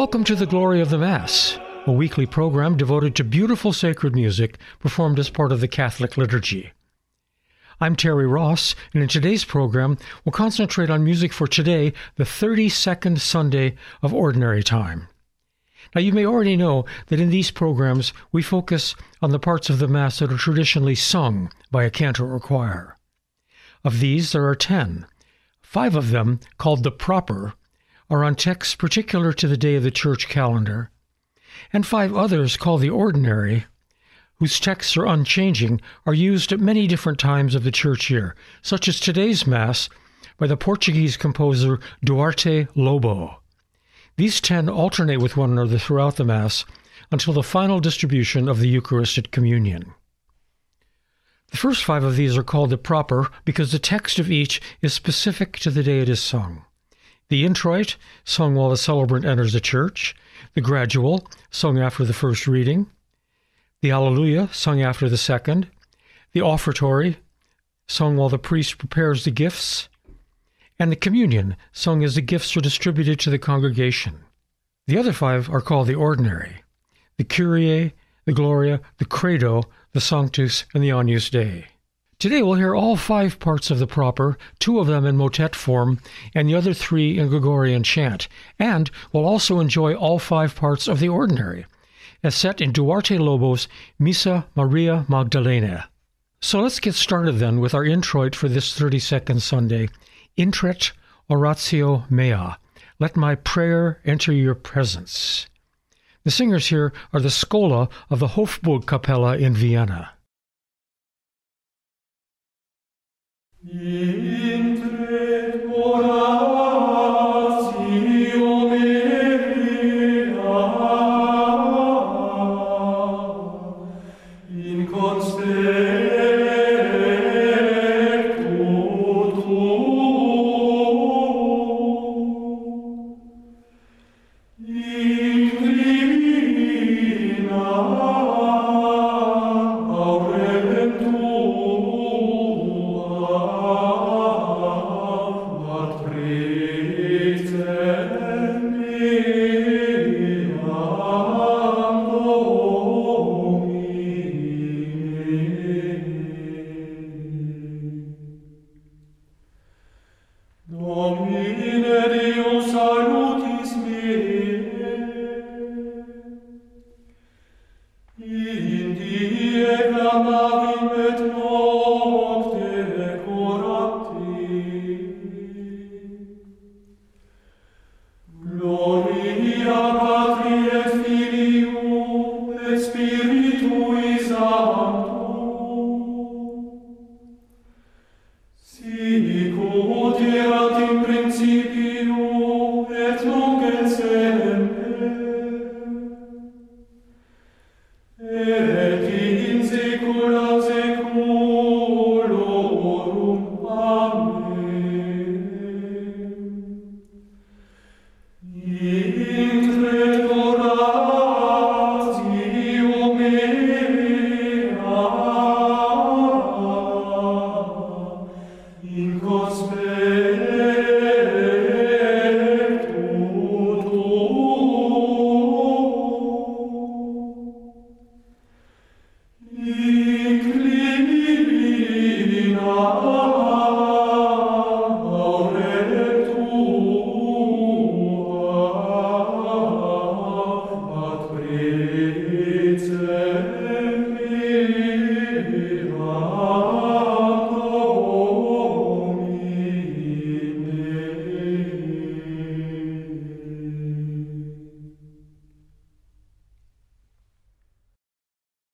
Welcome to the Glory of the Mass, a weekly program devoted to beautiful sacred music performed as part of the Catholic liturgy. I'm Terry Ross, and in today's program, we'll concentrate on music for today, the 32nd Sunday of Ordinary Time. Now, you may already know that in these programs, we focus on the parts of the Mass that are traditionally sung by a cantor or choir. Of these, there are ten. Five of them, called the proper, are on texts particular to the day of the church calendar, and five others called the ordinary, whose texts are unchanging, are used at many different times of the church year, such as today's Mass by the Portuguese composer Duarte Lobo. These ten alternate with one another throughout the Mass until the final distribution of the Eucharist at Communion. The first five of these are called the proper because the text of each is specific to the day it is sung the introit, sung while the celebrant enters the church, the gradual, sung after the first reading, the Alleluia, sung after the second, the offertory, sung while the priest prepares the gifts, and the communion, sung as the gifts are distributed to the congregation. The other five are called the ordinary. The Kyrie, the Gloria, the Credo, the Sanctus, and the Agnus Dei. Today we'll hear all five parts of the proper, two of them in motet form, and the other three in Gregorian chant, and we'll also enjoy all five parts of the ordinary, as set in Duarte Lobo's Missa Maria Magdalena. So let's get started then with our introit for this 32nd Sunday, Intret Oratio Mea. Let my prayer enter your presence. The singers here are the Schola of the Hofburg Kapelle in Vienna. in tre ora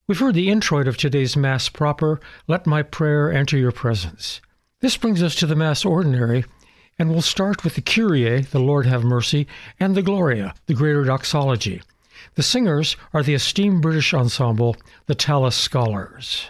We've heard the introit of today's Mass proper, Let My Prayer Enter Your Presence. This brings us to the Mass Ordinary, and we'll start with the Kyrie, the Lord have mercy, and the Gloria, the Greater Doxology. The singers are the esteemed British ensemble, the Tallis Scholars.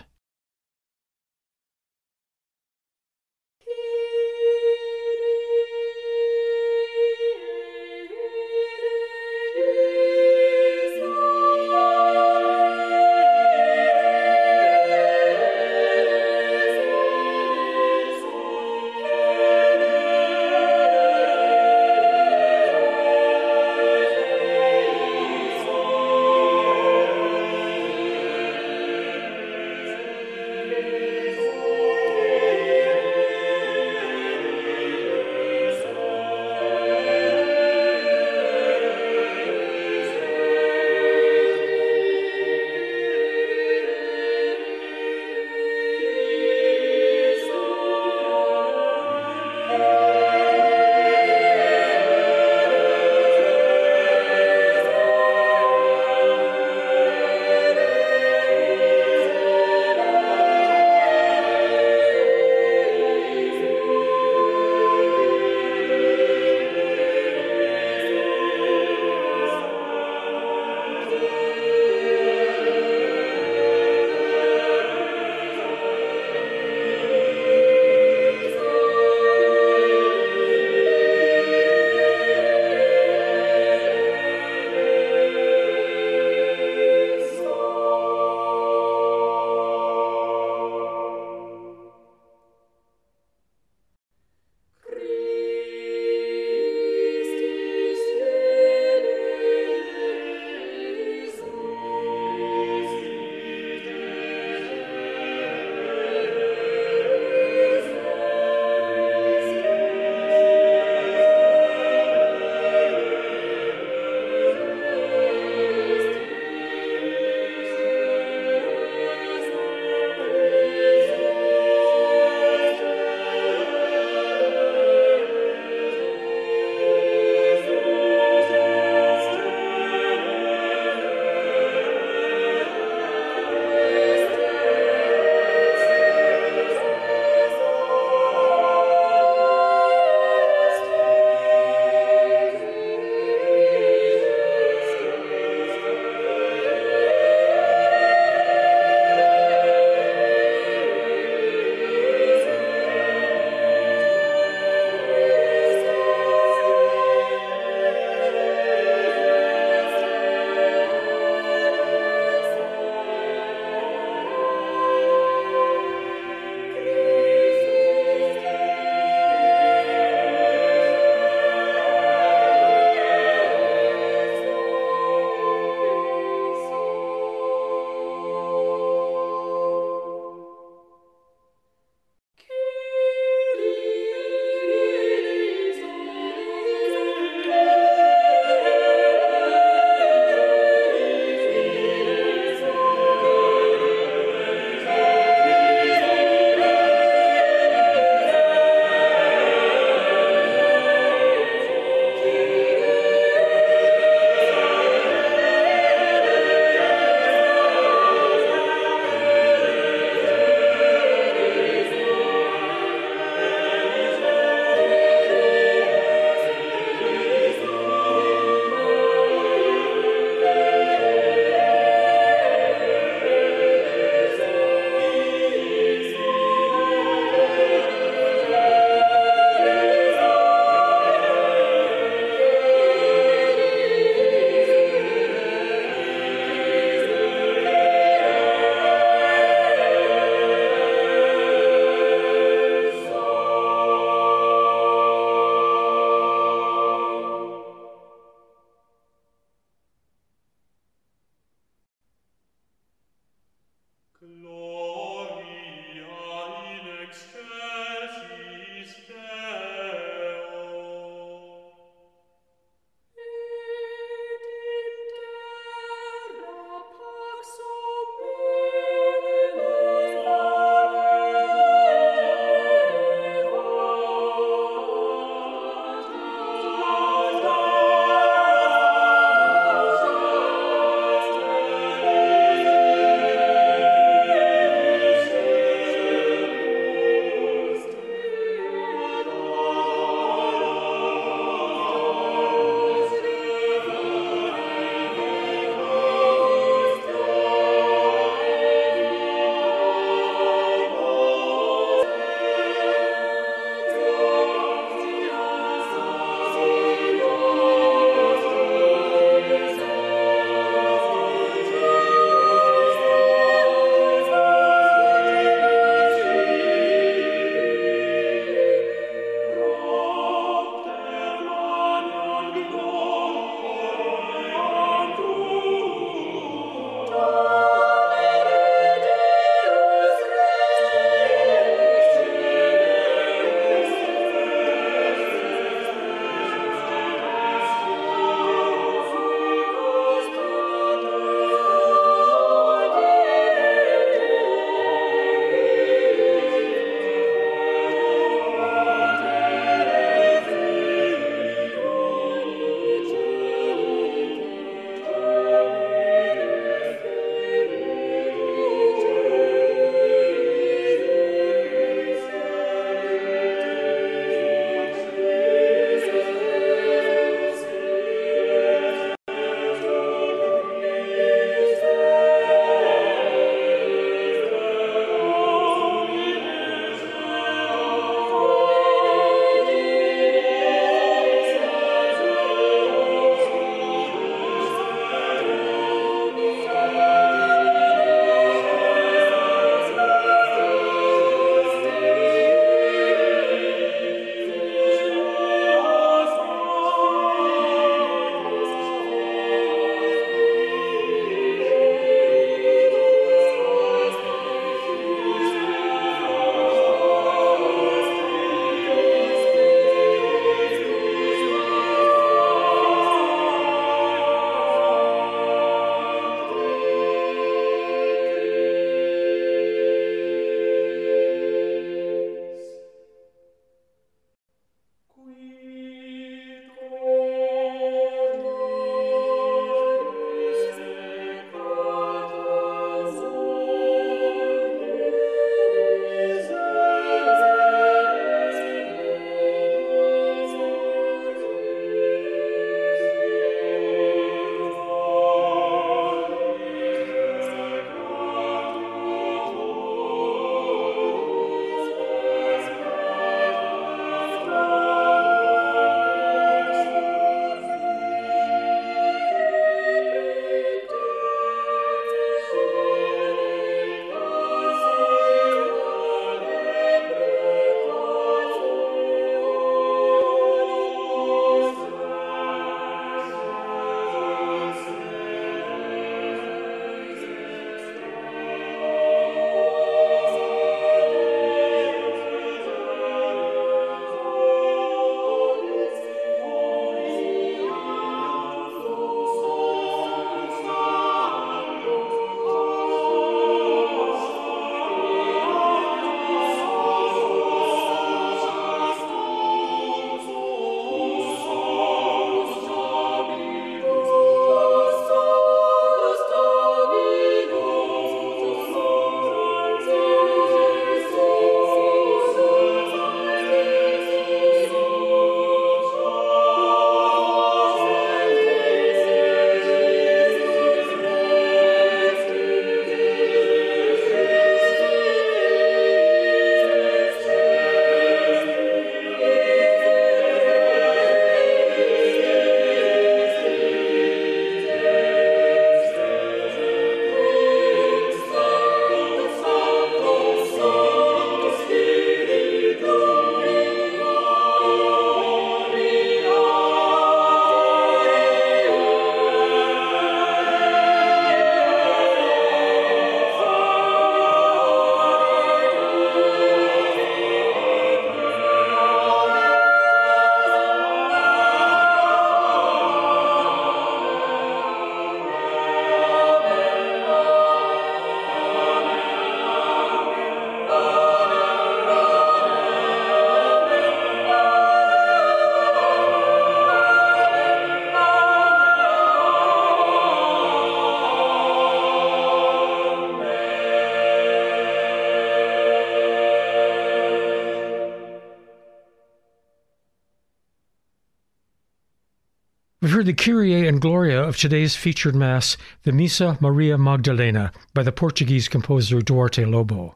Kyrie and Gloria of today's featured Mass, the Missa Maria Magdalena, by the Portuguese composer Duarte Lobo.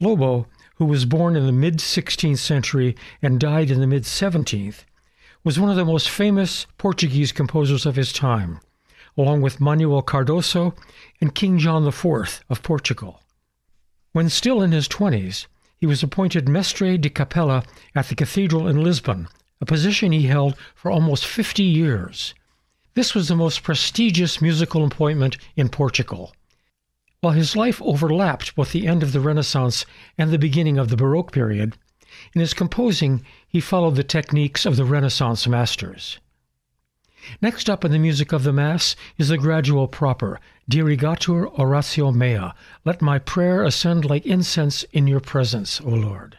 Lobo, who was born in the mid 16th century and died in the mid 17th, was one of the most famous Portuguese composers of his time, along with Manuel Cardoso and King John IV of Portugal. When still in his 20s, he was appointed Mestre de Capella at the cathedral in Lisbon, a position he held for almost 50 years. This was the most prestigious musical appointment in Portugal. While his life overlapped both the end of the Renaissance and the beginning of the Baroque period, in his composing he followed the techniques of the Renaissance masters. Next up in the music of the Mass is the gradual proper, Dirigatur oratio mea, let my prayer ascend like incense in your presence, O Lord.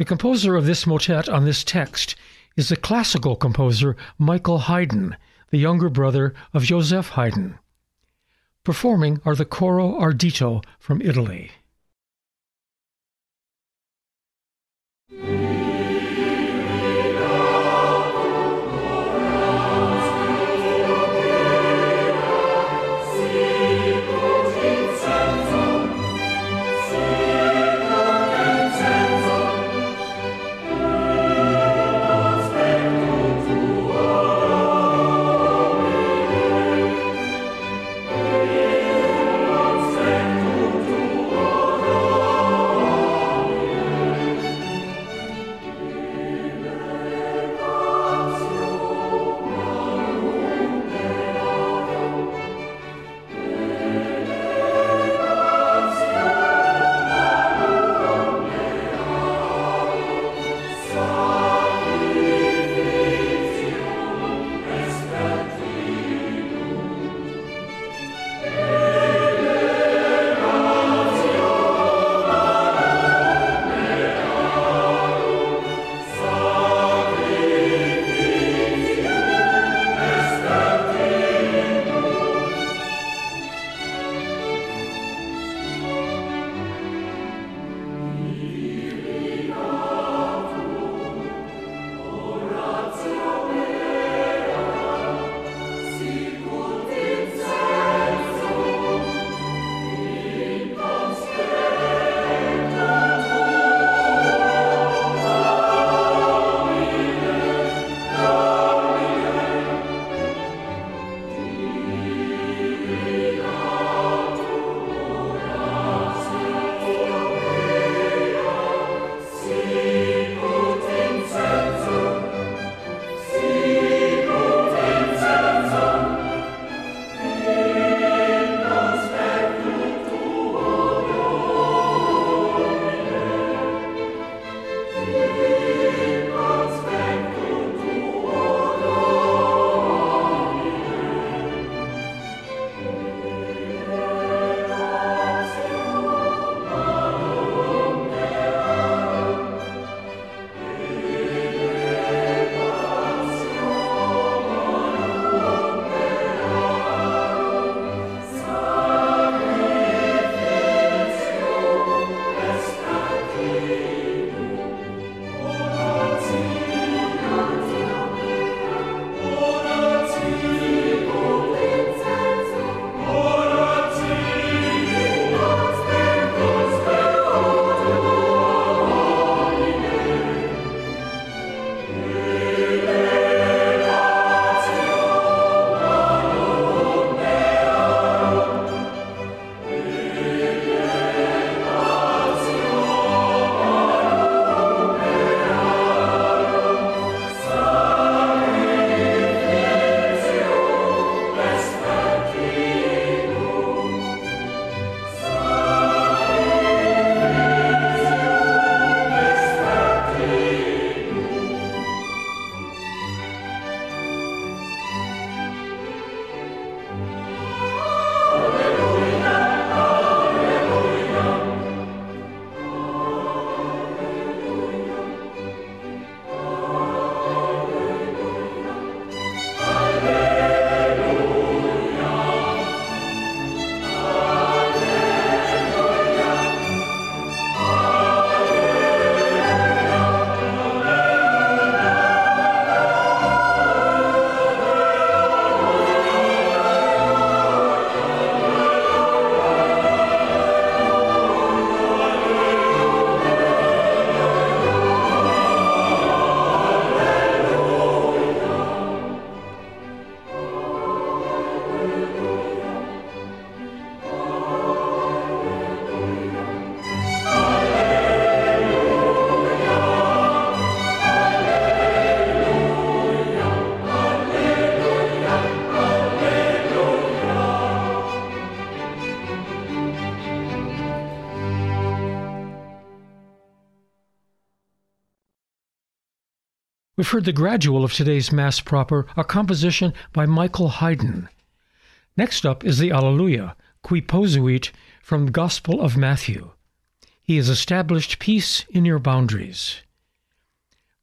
The composer of this motet on this text is the classical composer Michael Haydn, the younger brother of Joseph Haydn. Performing are the Coro Ardito from Italy. We've heard the gradual of today's Mass proper, a composition by Michael Haydn. Next up is the Alleluia, qui posuit from the Gospel of Matthew. He has established peace in your boundaries.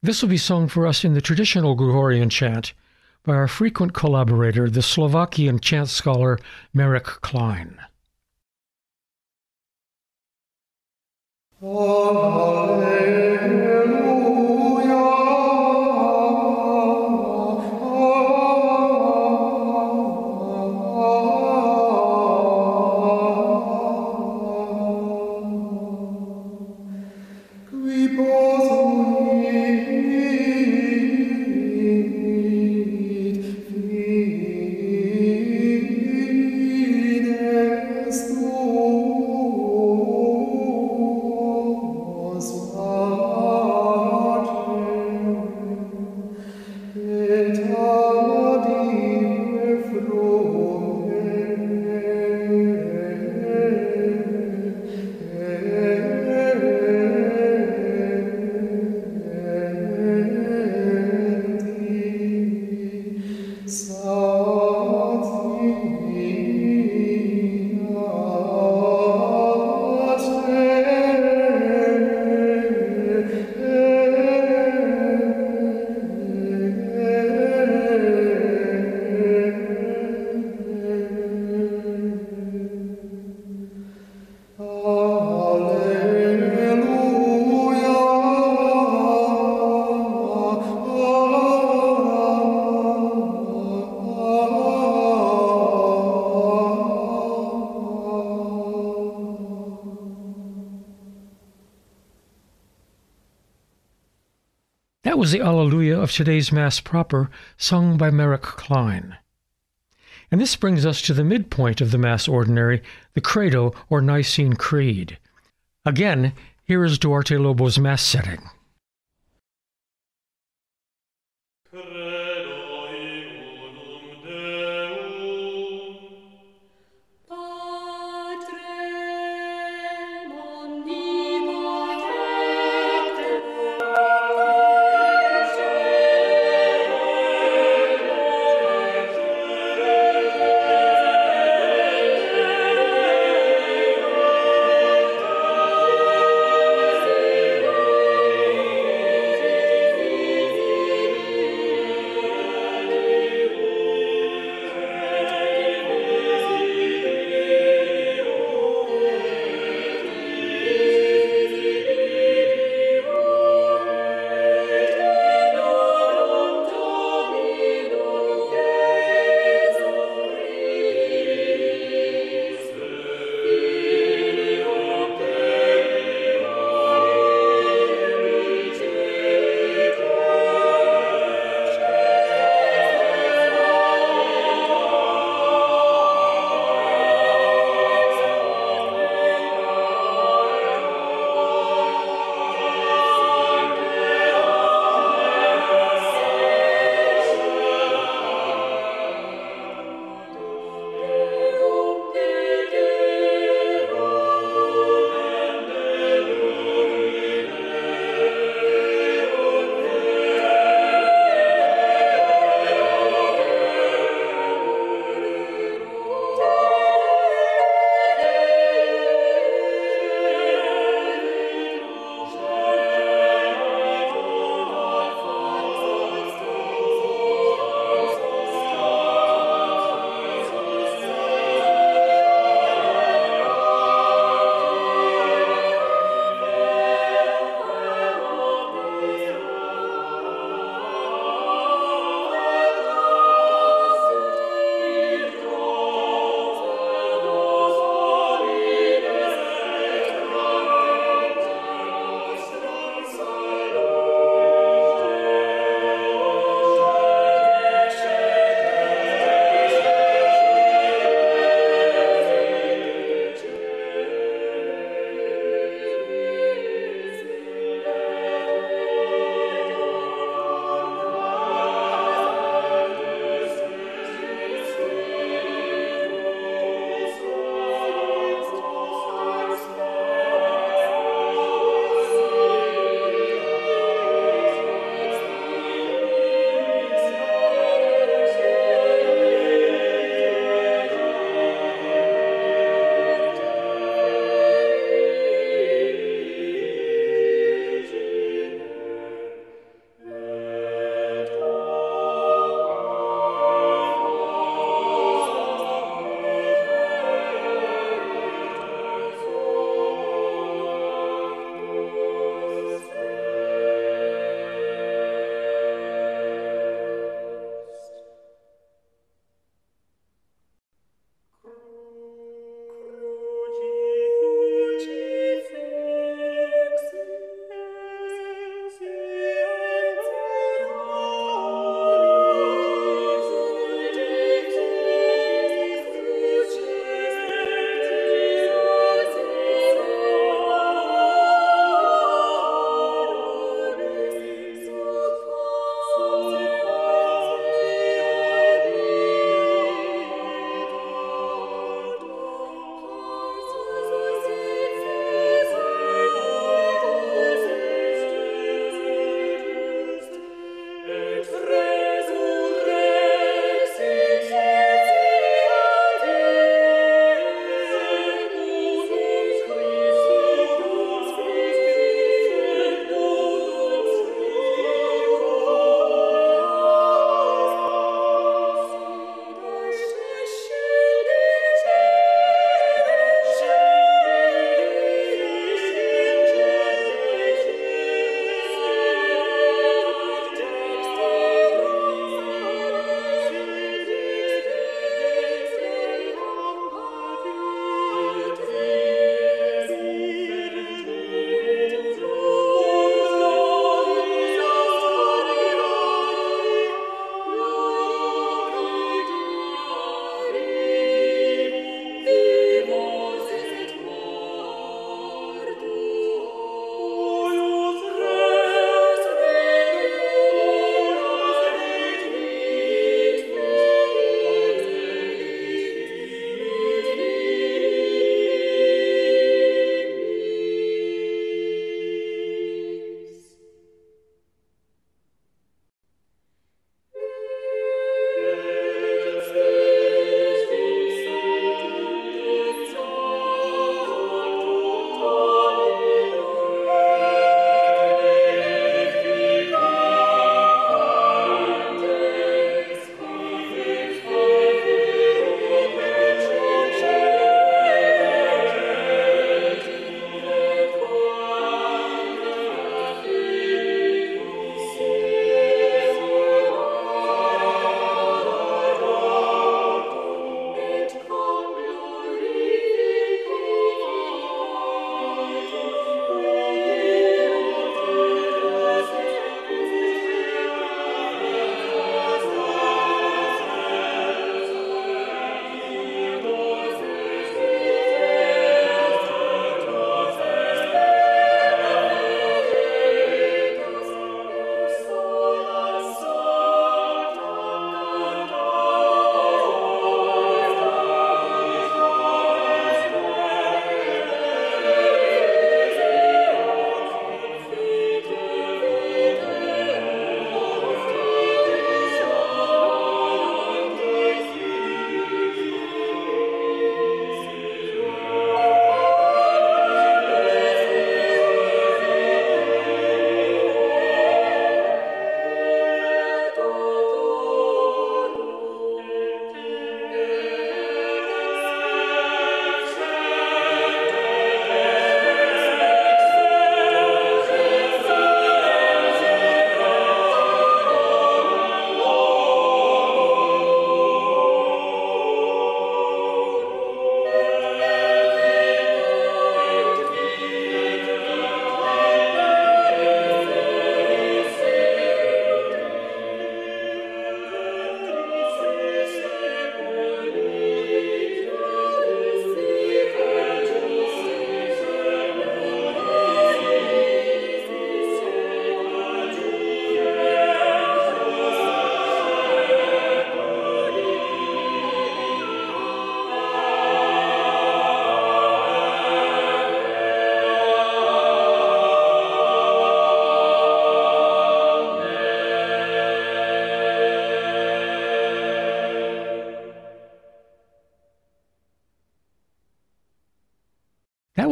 This will be sung for us in the traditional Gregorian chant by our frequent collaborator, the Slovakian chant scholar Marek Klein. Oh, That was the Alleluia of today's Mass proper, sung by Marek Klein. And this brings us to the midpoint of the Mass Ordinary, the Credo or Nicene Creed. Again, here is Duarte Lobo's Mass setting.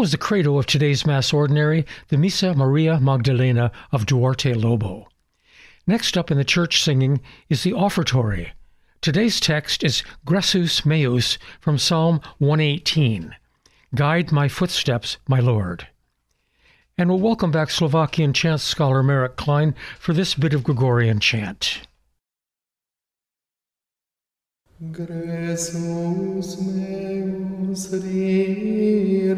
Was the credo of today's Mass Ordinary, the Missa Maria Magdalena of Duarte Lobo. Next up in the church singing is the offertory. Today's text is Gressus Meos from Psalm 118. Guide my footsteps, my Lord. And we'll welcome back Slovakian chant scholar Marek Klein for this bit of Gregorian chant. Gresus meus riri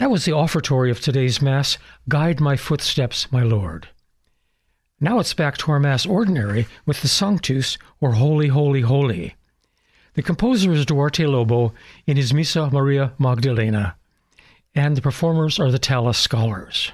That was the offertory of today's Mass, Guide My Footsteps, My Lord. Now it's back to our Mass Ordinary with the Sanctus, or Holy, Holy, Holy. The composer is Duarte Lobo in his Missa Maria Magdalena, and the performers are the Tallis Scholars.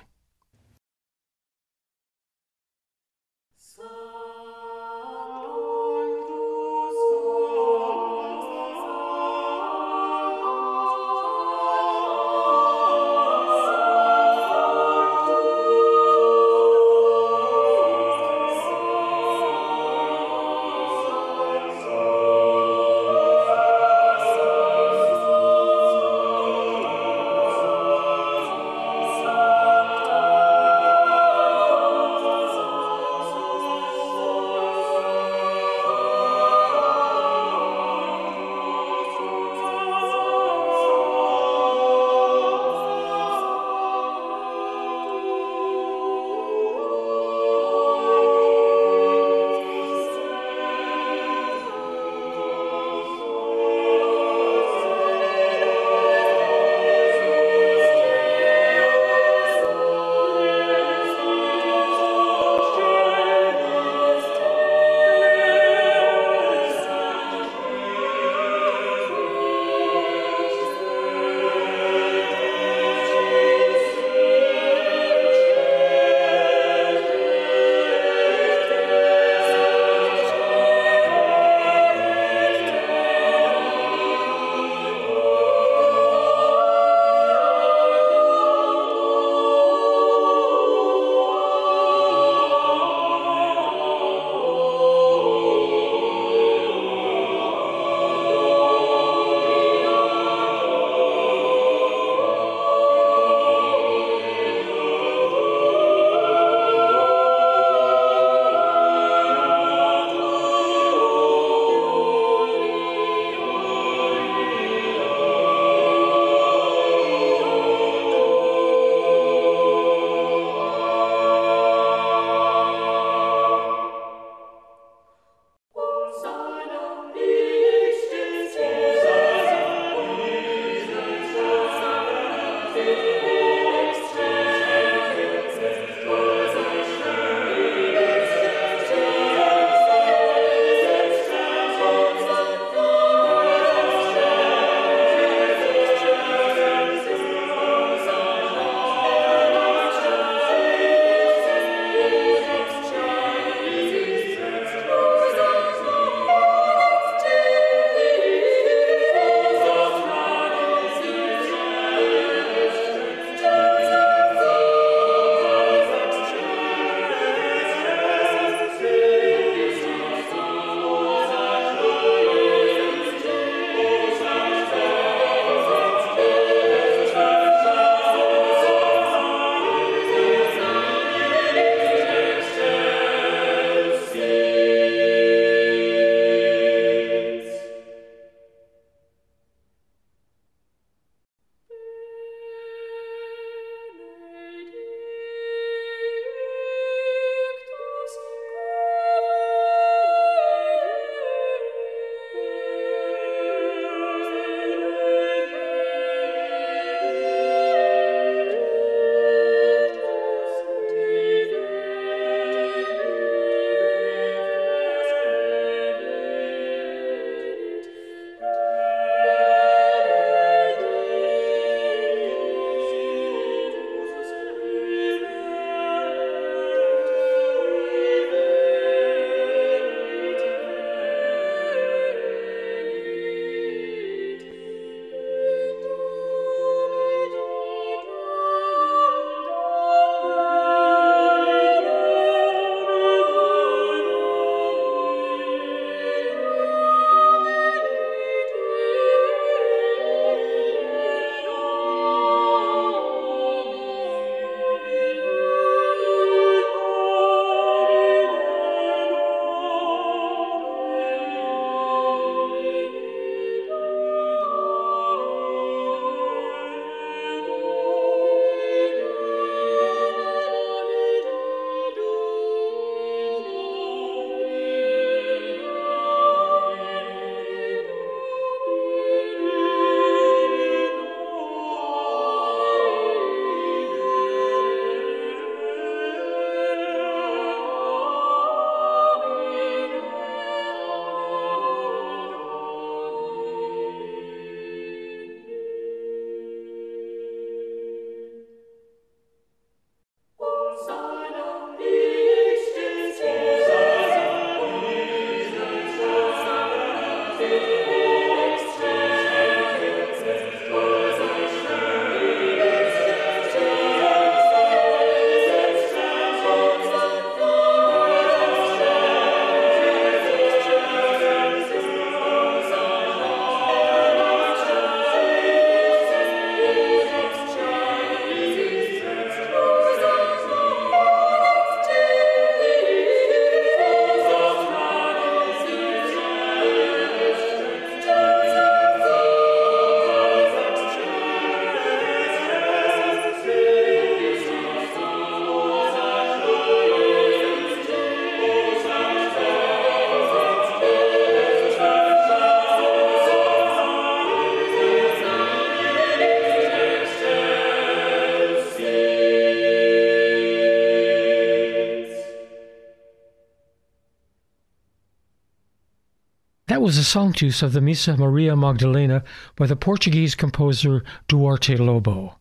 Sanctus of the Missa Maria Magdalena by the Portuguese composer Duarte Lobo.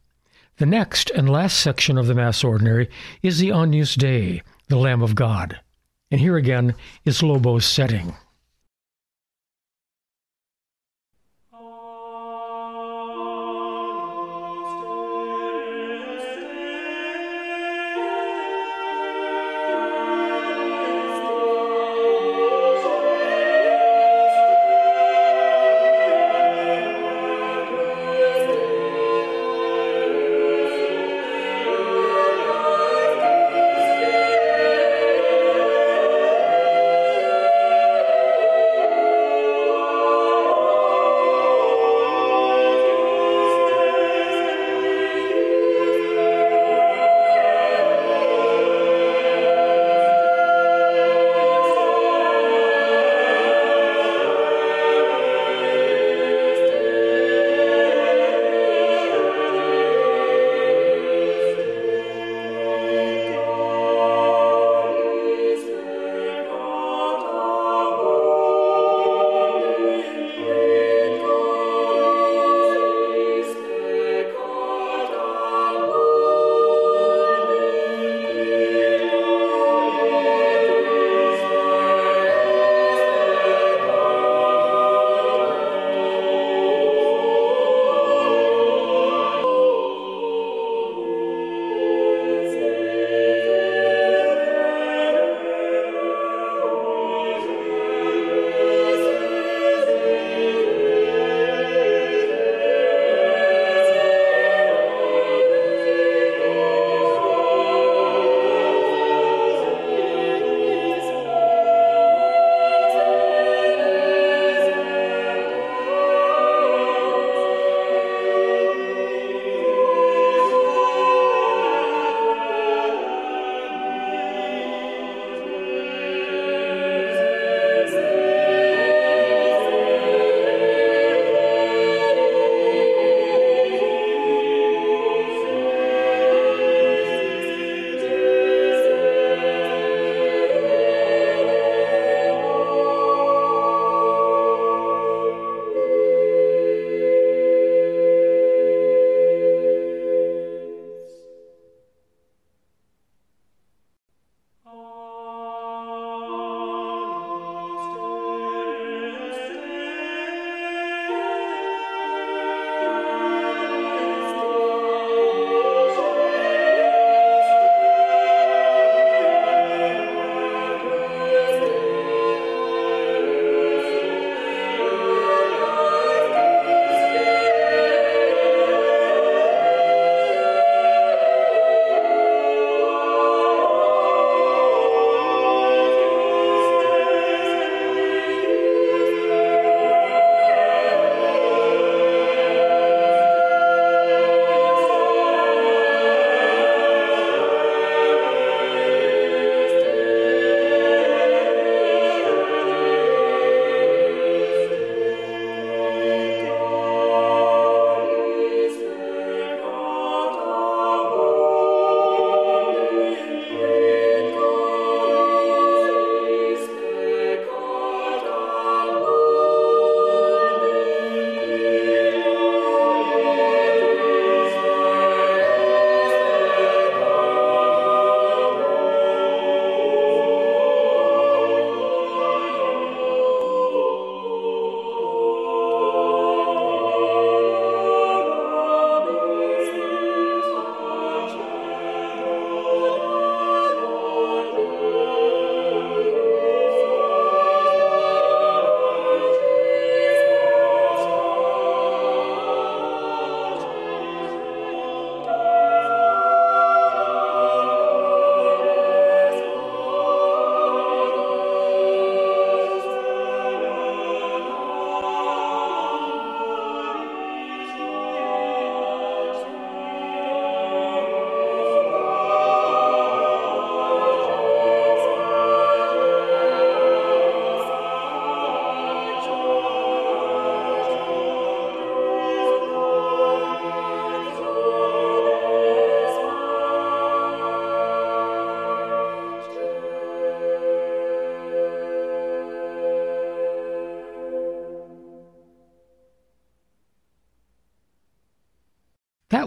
The next and last section of the Mass Ordinary is the Agnus Dei, the Lamb of God. And here again is Lobo's setting.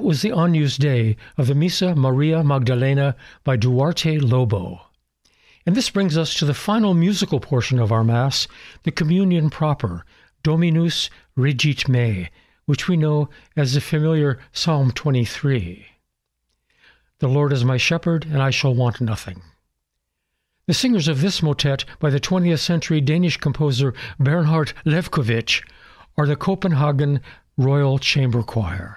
Was the Agnus Dei of the Missa Maria Magdalena by Duarte Lobo. And this brings us to the final musical portion of our Mass, the Communion proper, Dominus Regit Me, which we know as the familiar Psalm 23. The Lord is my shepherd, and I shall want nothing. The singers of this motet by the 20th century Danish composer Bernhard Lewkovitch are the Copenhagen Royal Chamber Choir.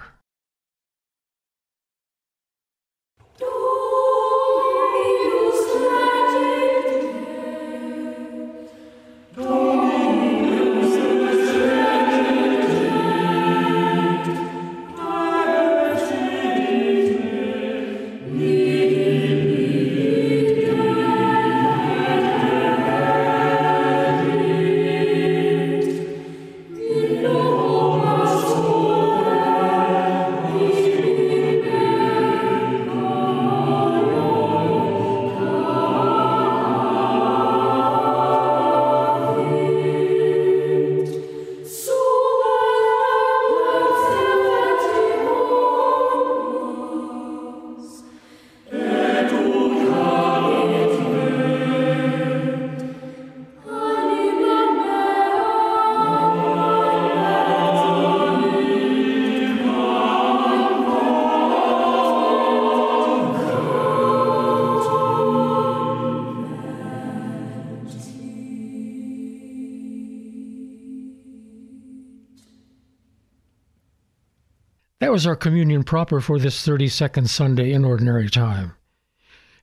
That was our communion proper for this 32nd Sunday in Ordinary Time.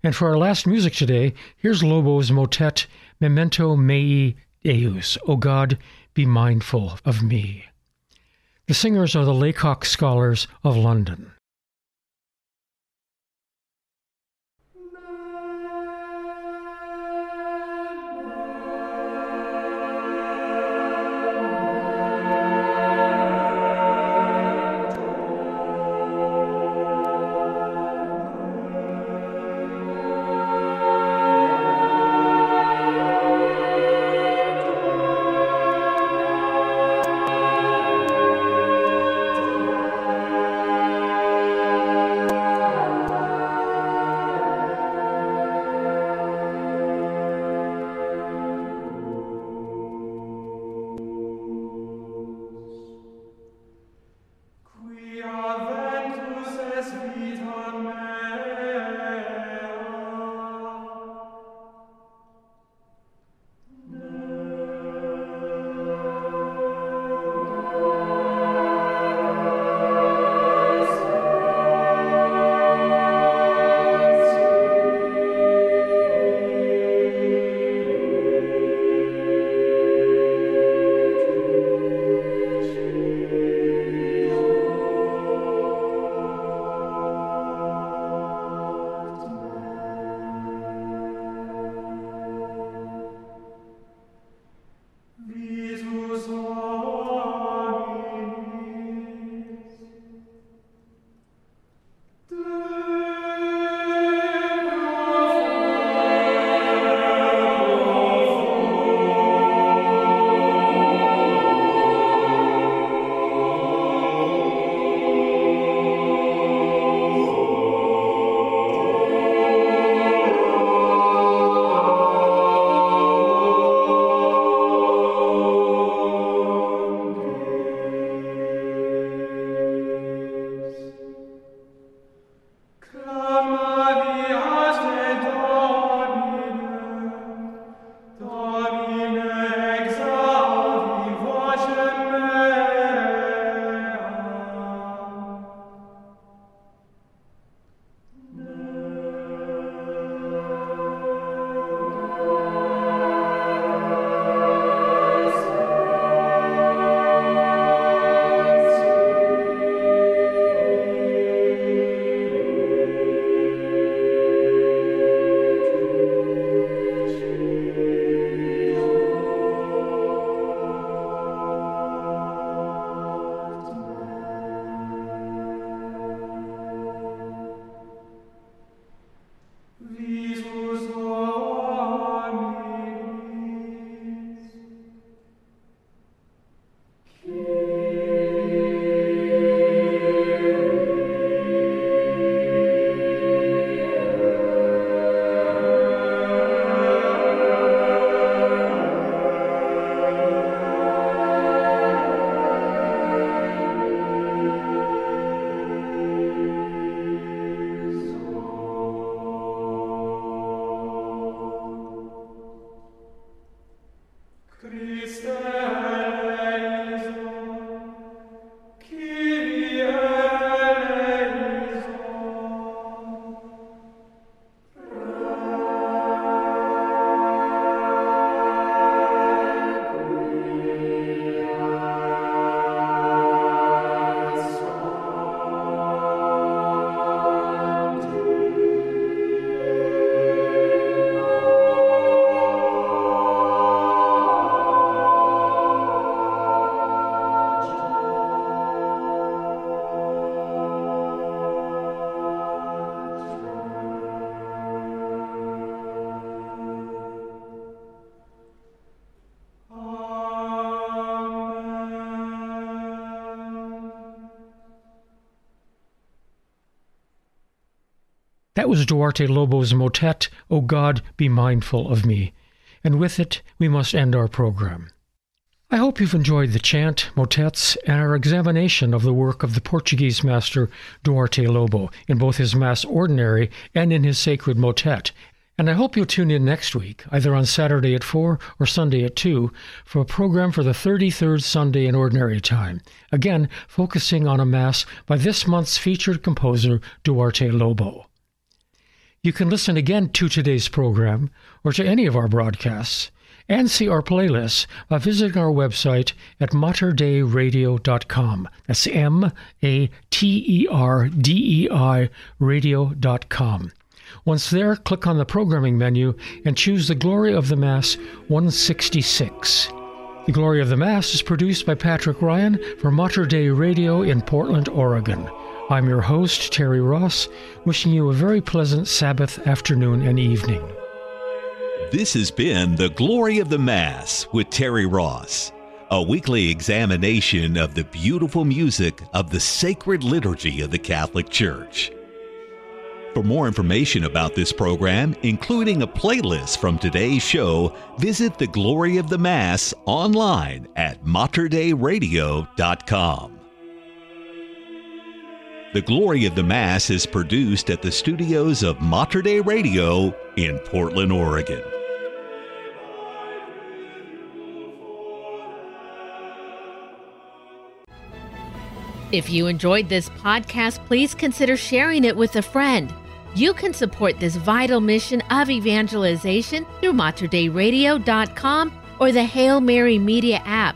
And for our last music today, here's Lobo's motet Memento Mei Deus, O God, be mindful of me. The singers are the Laycock Scholars of London. Was Duarte Lobo's motet, O God, Be Mindful of Me. And with it, we must end our program. I hope you've enjoyed the chant, motets, and our examination of the work of the Portuguese master Duarte Lobo in both his Mass Ordinary and in his sacred motet. And I hope you'll tune in next week, either on Saturday at 4 or Sunday at 2, for a program for the 33rd Sunday in Ordinary Time, again focusing on a Mass by this month's featured composer, Duarte Lobo. You can listen again to today's program or to any of our broadcasts and see our playlists by visiting our website at materdeiradio.com. That's M A T E R D E I radio.com. Once there, click on the programming menu and choose the Glory of the Mass 166. The Glory of the Mass is produced by Patrick Ryan for Mater Dei Radio in Portland, Oregon. I'm your host, Terry Ross, wishing you a very pleasant Sabbath afternoon and evening. This has been The Glory of the Mass with Terry Ross, a weekly examination of the beautiful music of the sacred liturgy of the Catholic Church. For more information about this program, including a playlist from today's show, visit the Glory of the Mass online at materdeiradio.com. The Glory of the Mass is produced at the studios of Mater Dei Radio in Portland, Oregon. If you enjoyed this podcast, please consider sharing it with a friend. You can support this vital mission of evangelization through materdeiradio.com or the Hail Mary Media app.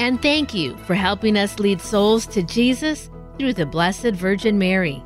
And thank you for helping us lead souls to Jesus through the Blessed Virgin Mary.